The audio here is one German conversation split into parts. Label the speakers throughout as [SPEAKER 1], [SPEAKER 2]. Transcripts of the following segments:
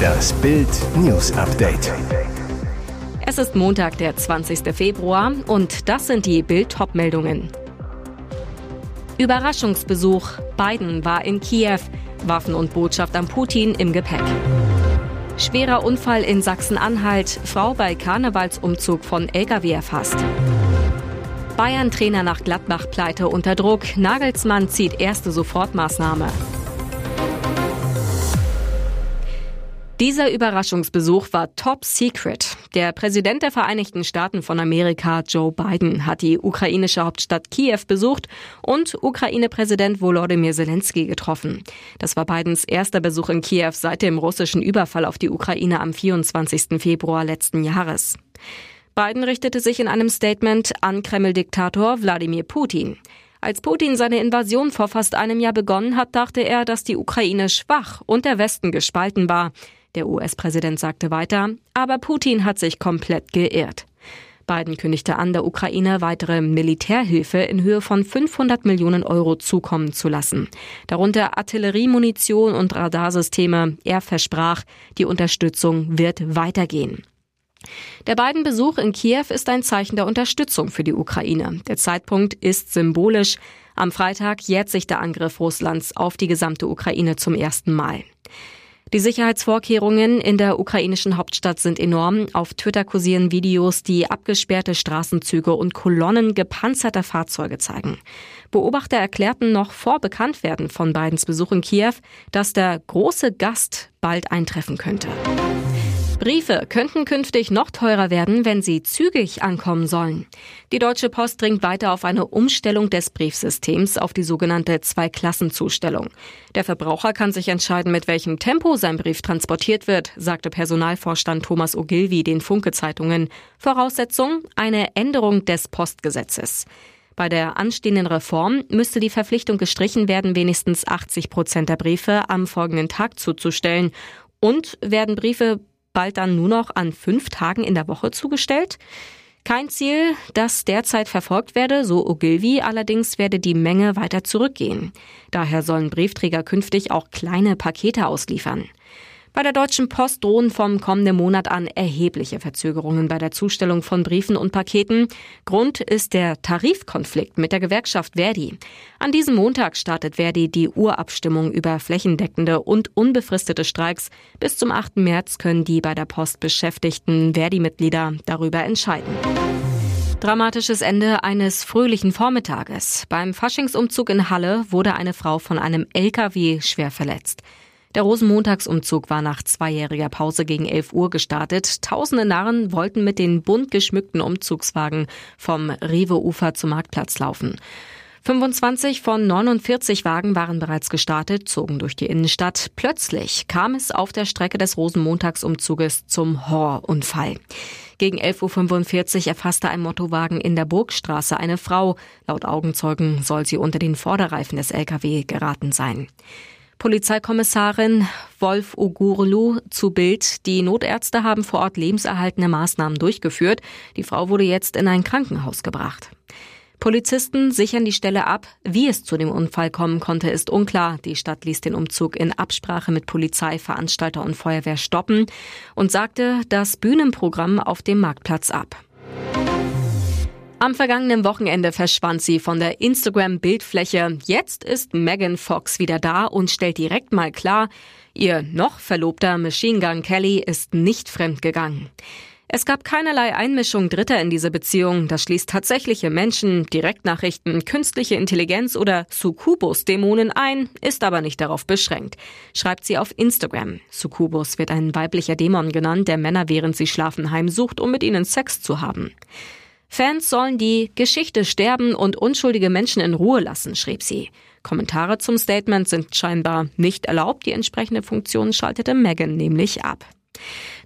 [SPEAKER 1] Das Bild News Update.
[SPEAKER 2] Es ist Montag, der 20. Februar und das sind die Bild meldungen Überraschungsbesuch. Biden war in Kiew. Waffen und Botschaft an Putin im Gepäck. Schwerer Unfall in Sachsen-Anhalt. Frau bei Karnevalsumzug von Lkw erfasst. Bayern-Trainer nach Gladbach-Pleite unter Druck. Nagelsmann zieht erste Sofortmaßnahme. Dieser Überraschungsbesuch war top secret. Der Präsident der Vereinigten Staaten von Amerika, Joe Biden, hat die ukrainische Hauptstadt Kiew besucht und Ukraine-Präsident Volodymyr Zelensky getroffen. Das war Bidens erster Besuch in Kiew seit dem russischen Überfall auf die Ukraine am 24. Februar letzten Jahres. Biden richtete sich in einem Statement an Kreml-Diktator Wladimir Putin. Als Putin seine Invasion vor fast einem Jahr begonnen hat, dachte er, dass die Ukraine schwach und der Westen gespalten war. Der US-Präsident sagte weiter, aber Putin hat sich komplett geirrt. Biden kündigte an, der Ukraine weitere Militärhilfe in Höhe von 500 Millionen Euro zukommen zu lassen. Darunter Artilleriemunition und Radarsysteme. Er versprach, die Unterstützung wird weitergehen. Der beiden Besuch in Kiew ist ein Zeichen der Unterstützung für die Ukraine. Der Zeitpunkt ist symbolisch. Am Freitag jährt sich der Angriff Russlands auf die gesamte Ukraine zum ersten Mal. Die Sicherheitsvorkehrungen in der ukrainischen Hauptstadt sind enorm. Auf Twitter kursieren Videos, die abgesperrte Straßenzüge und Kolonnen gepanzerter Fahrzeuge zeigen. Beobachter erklärten noch vor Bekanntwerden von Bidens Besuch in Kiew, dass der große Gast bald eintreffen könnte. Briefe könnten künftig noch teurer werden, wenn sie zügig ankommen sollen. Die Deutsche Post dringt weiter auf eine Umstellung des Briefsystems auf die sogenannte Zweiklassenzustellung. Der Verbraucher kann sich entscheiden, mit welchem Tempo sein Brief transportiert wird, sagte Personalvorstand Thomas Ogilvy den Funke-Zeitungen. Voraussetzung eine Änderung des Postgesetzes. Bei der anstehenden Reform müsste die Verpflichtung gestrichen werden, wenigstens 80 Prozent der Briefe am folgenden Tag zuzustellen. Und werden Briefe bald dann nur noch an fünf Tagen in der Woche zugestellt. Kein Ziel, das derzeit verfolgt werde, so Ogilvy, allerdings werde die Menge weiter zurückgehen. Daher sollen Briefträger künftig auch kleine Pakete ausliefern. Bei der Deutschen Post drohen vom kommenden Monat an erhebliche Verzögerungen bei der Zustellung von Briefen und Paketen. Grund ist der Tarifkonflikt mit der Gewerkschaft Verdi. An diesem Montag startet Verdi die Urabstimmung über flächendeckende und unbefristete Streiks. Bis zum 8. März können die bei der Post beschäftigten Verdi-Mitglieder darüber entscheiden. Dramatisches Ende eines fröhlichen Vormittages. Beim Faschingsumzug in Halle wurde eine Frau von einem LKW schwer verletzt. Der Rosenmontagsumzug war nach zweijähriger Pause gegen 11 Uhr gestartet. Tausende Narren wollten mit den bunt geschmückten Umzugswagen vom Rewe-Ufer zum Marktplatz laufen. 25 von 49 Wagen waren bereits gestartet, zogen durch die Innenstadt. Plötzlich kam es auf der Strecke des Rosenmontagsumzuges zum Horrorunfall. Gegen 11.45 Uhr erfasste ein Mottowagen in der Burgstraße eine Frau. Laut Augenzeugen soll sie unter den Vorderreifen des LKW geraten sein. Polizeikommissarin Wolf Ogurlu zu Bild. Die Notärzte haben vor Ort lebenserhaltende Maßnahmen durchgeführt. Die Frau wurde jetzt in ein Krankenhaus gebracht. Polizisten sichern die Stelle ab. Wie es zu dem Unfall kommen konnte, ist unklar. Die Stadt ließ den Umzug in Absprache mit Polizei, Veranstalter und Feuerwehr stoppen und sagte das Bühnenprogramm auf dem Marktplatz ab. Am vergangenen Wochenende verschwand sie von der Instagram-Bildfläche. Jetzt ist Megan Fox wieder da und stellt direkt mal klar, ihr noch Verlobter Machine Gun Kelly ist nicht fremdgegangen. Es gab keinerlei Einmischung Dritter in diese Beziehung. Das schließt tatsächliche Menschen, Direktnachrichten, künstliche Intelligenz oder Succubus-Dämonen ein, ist aber nicht darauf beschränkt, schreibt sie auf Instagram. Succubus wird ein weiblicher Dämon genannt, der Männer während sie schlafen heimsucht, um mit ihnen Sex zu haben. Fans sollen die Geschichte sterben und unschuldige Menschen in Ruhe lassen, schrieb sie. Kommentare zum Statement sind scheinbar nicht erlaubt. Die entsprechende Funktion schaltete Megan nämlich ab.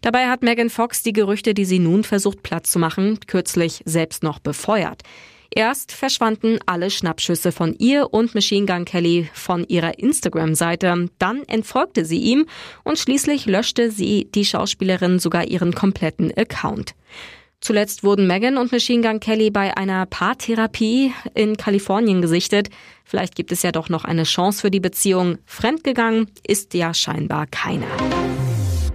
[SPEAKER 2] Dabei hat Megan Fox die Gerüchte, die sie nun versucht Platz zu machen, kürzlich selbst noch befeuert. Erst verschwanden alle Schnappschüsse von ihr und Machine Gun Kelly von ihrer Instagram-Seite. Dann entfolgte sie ihm und schließlich löschte sie die Schauspielerin sogar ihren kompletten Account. Zuletzt wurden Megan und Machine Gun Kelly bei einer Paartherapie in Kalifornien gesichtet. Vielleicht gibt es ja doch noch eine Chance für die Beziehung. Fremdgegangen ist ja scheinbar keiner.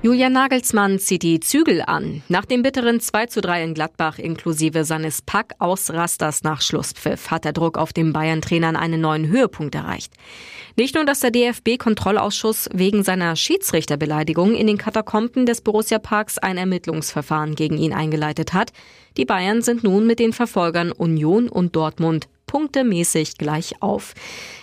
[SPEAKER 2] Julian Nagelsmann zieht die Zügel an. Nach dem bitteren 2 zu 3 in Gladbach inklusive seines Pack-Ausrasters nach Schlusspfiff hat der Druck auf den Bayern-Trainern einen neuen Höhepunkt erreicht. Nicht nur, dass der DFB-Kontrollausschuss wegen seiner Schiedsrichterbeleidigung in den Katakomben des Borussia-Parks ein Ermittlungsverfahren gegen ihn eingeleitet hat. Die Bayern sind nun mit den Verfolgern Union und Dortmund punktemäßig gleich auf.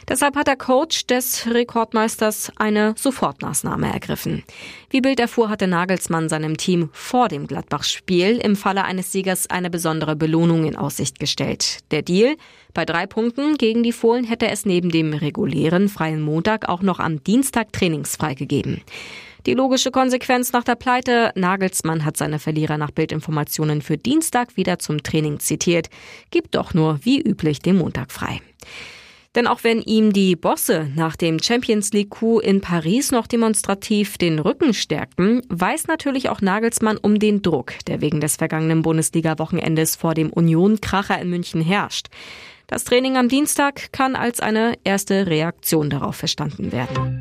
[SPEAKER 2] Deshalb hat der Coach des Rekordmeisters eine Sofortmaßnahme ergriffen. Wie Bild erfuhr, hatte Nagelsmann seinem Team vor dem Gladbach-Spiel im Falle eines Siegers eine besondere Belohnung in Aussicht gestellt. Der Deal? Bei drei Punkten gegen die Fohlen hätte es neben dem regulären freien Montag auch noch am Dienstag trainingsfrei gegeben. Die logische Konsequenz nach der Pleite, Nagelsmann hat seine Verlierer nach Bildinformationen für Dienstag wieder zum Training zitiert, gibt doch nur wie üblich den Montag frei. Denn auch wenn ihm die Bosse nach dem Champions League Coup in Paris noch demonstrativ den Rücken stärkten, weiß natürlich auch Nagelsmann um den Druck, der wegen des vergangenen Bundesliga-Wochenendes vor dem Union-Kracher in München herrscht. Das Training am Dienstag kann als eine erste Reaktion darauf verstanden werden.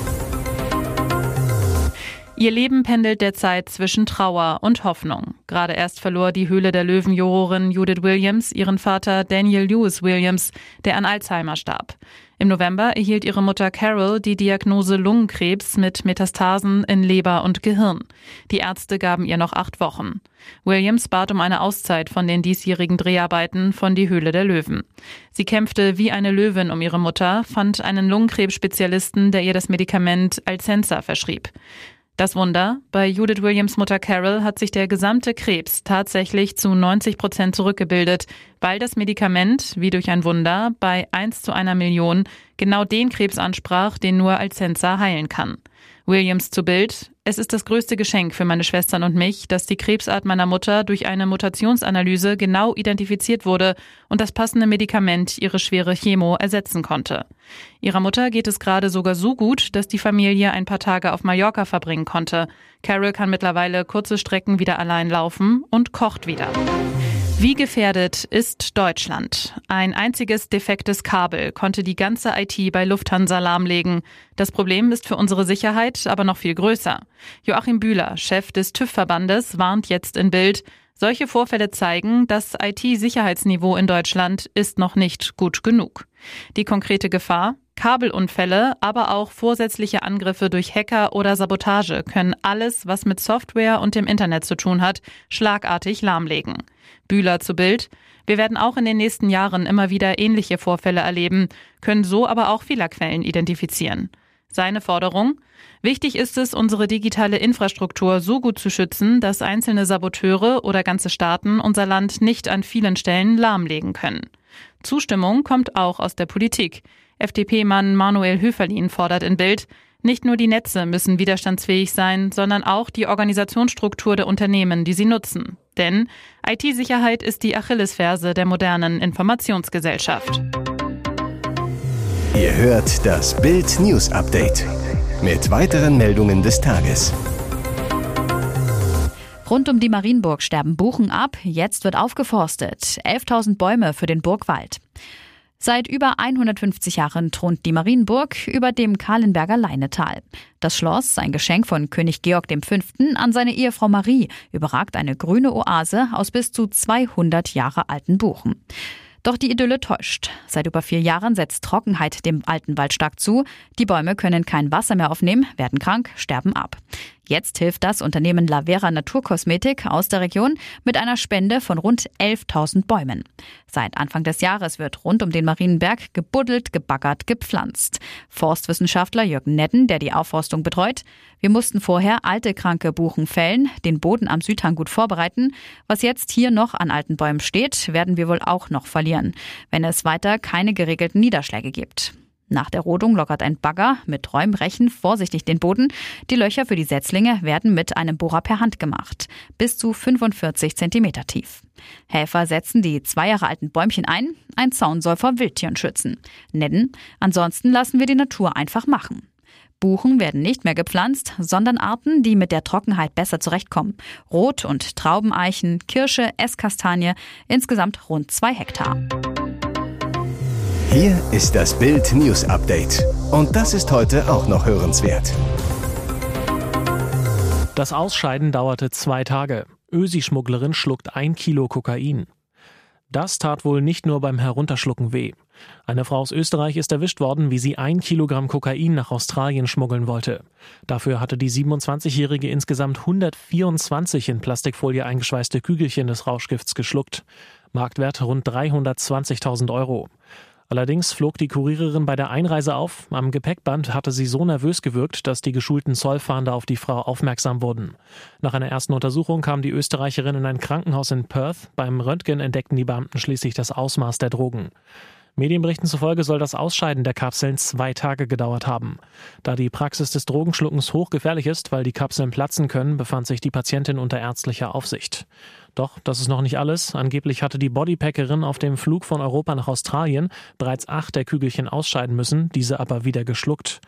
[SPEAKER 3] Ihr Leben pendelt derzeit zwischen Trauer und Hoffnung. Gerade erst verlor die Höhle der Löwen-Jurorin Judith Williams ihren Vater Daniel Lewis Williams, der an Alzheimer starb. Im November erhielt ihre Mutter Carol die Diagnose Lungenkrebs mit Metastasen in Leber und Gehirn. Die Ärzte gaben ihr noch acht Wochen. Williams bat um eine Auszeit von den diesjährigen Dreharbeiten von Die Höhle der Löwen. Sie kämpfte wie eine Löwin um ihre Mutter, fand einen Lungenkrebsspezialisten, der ihr das Medikament Alcensa verschrieb. Das Wunder, bei Judith Williams Mutter Carol hat sich der gesamte Krebs tatsächlich zu 90 Prozent zurückgebildet, weil das Medikament, wie durch ein Wunder, bei 1 zu einer Million genau den Krebs ansprach, den nur Alcensa heilen kann. Williams zu Bild. Es ist das größte Geschenk für meine Schwestern und mich, dass die Krebsart meiner Mutter durch eine Mutationsanalyse genau identifiziert wurde und das passende Medikament ihre schwere Chemo ersetzen konnte. Ihrer Mutter geht es gerade sogar so gut, dass die Familie ein paar Tage auf Mallorca verbringen konnte. Carol kann mittlerweile kurze Strecken wieder allein laufen und kocht wieder. Wie gefährdet ist Deutschland? Ein einziges defektes Kabel konnte die ganze IT bei Lufthansa lahmlegen. Das Problem ist für unsere Sicherheit aber noch viel größer. Joachim Bühler, Chef des TÜV-Verbandes, warnt jetzt in Bild, solche Vorfälle zeigen, das IT-Sicherheitsniveau in Deutschland ist noch nicht gut genug. Die konkrete Gefahr? Kabelunfälle, aber auch vorsätzliche Angriffe durch Hacker oder Sabotage können alles, was mit Software und dem Internet zu tun hat, schlagartig lahmlegen. Bühler zu Bild. Wir werden auch in den nächsten Jahren immer wieder ähnliche Vorfälle erleben, können so aber auch Fehlerquellen identifizieren. Seine Forderung? Wichtig ist es, unsere digitale Infrastruktur so gut zu schützen, dass einzelne Saboteure oder ganze Staaten unser Land nicht an vielen Stellen lahmlegen können. Zustimmung kommt auch aus der Politik. FDP-Mann Manuel Höferlin fordert in Bild, nicht nur die Netze müssen widerstandsfähig sein, sondern auch die Organisationsstruktur der Unternehmen, die sie nutzen. Denn IT-Sicherheit ist die Achillesferse der modernen Informationsgesellschaft.
[SPEAKER 1] Ihr hört das Bild News Update mit weiteren Meldungen des Tages.
[SPEAKER 4] Rund um die Marienburg sterben Buchen ab. Jetzt wird aufgeforstet. 11.000 Bäume für den Burgwald. Seit über 150 Jahren thront die Marienburg über dem Kahlenberger Leinetal. Das Schloss, ein Geschenk von König Georg V. an seine Ehefrau Marie, überragt eine grüne Oase aus bis zu 200 Jahre alten Buchen. Doch die Idylle täuscht. Seit über vier Jahren setzt Trockenheit dem alten Wald stark zu. Die Bäume können kein Wasser mehr aufnehmen, werden krank, sterben ab. Jetzt hilft das Unternehmen Lavera Naturkosmetik aus der Region mit einer Spende von rund 11.000 Bäumen. Seit Anfang des Jahres wird rund um den Marienberg gebuddelt, gebaggert, gepflanzt. Forstwissenschaftler Jürgen Nedden, der die Aufforstung betreut, wir mussten vorher alte kranke Buchen fällen, den Boden am Südhang gut vorbereiten. Was jetzt hier noch an alten Bäumen steht, werden wir wohl auch noch verlieren, wenn es weiter keine geregelten Niederschläge gibt. Nach der Rodung lockert ein Bagger mit Räumrechen vorsichtig den Boden. Die Löcher für die Setzlinge werden mit einem Bohrer per Hand gemacht, bis zu 45 Zentimeter tief. Helfer setzen die zwei Jahre alten Bäumchen ein. Ein Zaun soll vor Wildtieren schützen. Nedden, ansonsten lassen wir die Natur einfach machen. Buchen werden nicht mehr gepflanzt, sondern Arten, die mit der Trockenheit besser zurechtkommen. Rot- und Traubeneichen, Kirsche, Esskastanie, insgesamt rund zwei Hektar.
[SPEAKER 1] Hier ist das Bild News Update. Und das ist heute auch noch hörenswert.
[SPEAKER 5] Das Ausscheiden dauerte zwei Tage. Ösi-Schmugglerin schluckt ein Kilo Kokain. Das tat wohl nicht nur beim Herunterschlucken weh. Eine Frau aus Österreich ist erwischt worden, wie sie ein Kilogramm Kokain nach Australien schmuggeln wollte. Dafür hatte die 27-Jährige insgesamt 124 in Plastikfolie eingeschweißte Kügelchen des Rauschgifts geschluckt. Marktwert rund 320.000 Euro. Allerdings flog die Kuriererin bei der Einreise auf. Am Gepäckband hatte sie so nervös gewirkt, dass die geschulten Zollfahnder auf die Frau aufmerksam wurden. Nach einer ersten Untersuchung kam die Österreicherin in ein Krankenhaus in Perth. Beim Röntgen entdeckten die Beamten schließlich das Ausmaß der Drogen. Medienberichten zufolge soll das Ausscheiden der Kapseln zwei Tage gedauert haben. Da die Praxis des Drogenschluckens hochgefährlich ist, weil die Kapseln platzen können, befand sich die Patientin unter ärztlicher Aufsicht. Doch das ist noch nicht alles. Angeblich hatte die Bodypackerin auf dem Flug von Europa nach Australien bereits acht der Kügelchen ausscheiden müssen, diese aber wieder geschluckt.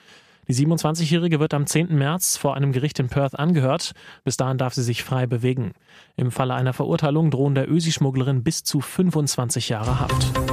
[SPEAKER 5] Die 27-Jährige wird am 10. März vor einem Gericht in Perth angehört. Bis dahin darf sie sich frei bewegen. Im Falle einer Verurteilung drohen der Ösi-Schmugglerin bis zu 25 Jahre Haft.